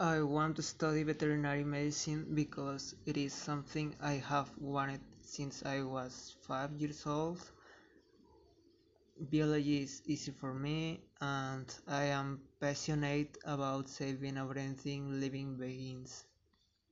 I want to study veterinary medicine because it is something I have wanted since I was 5 years old. Biology is easy for me and I am passionate about saving everything living beings.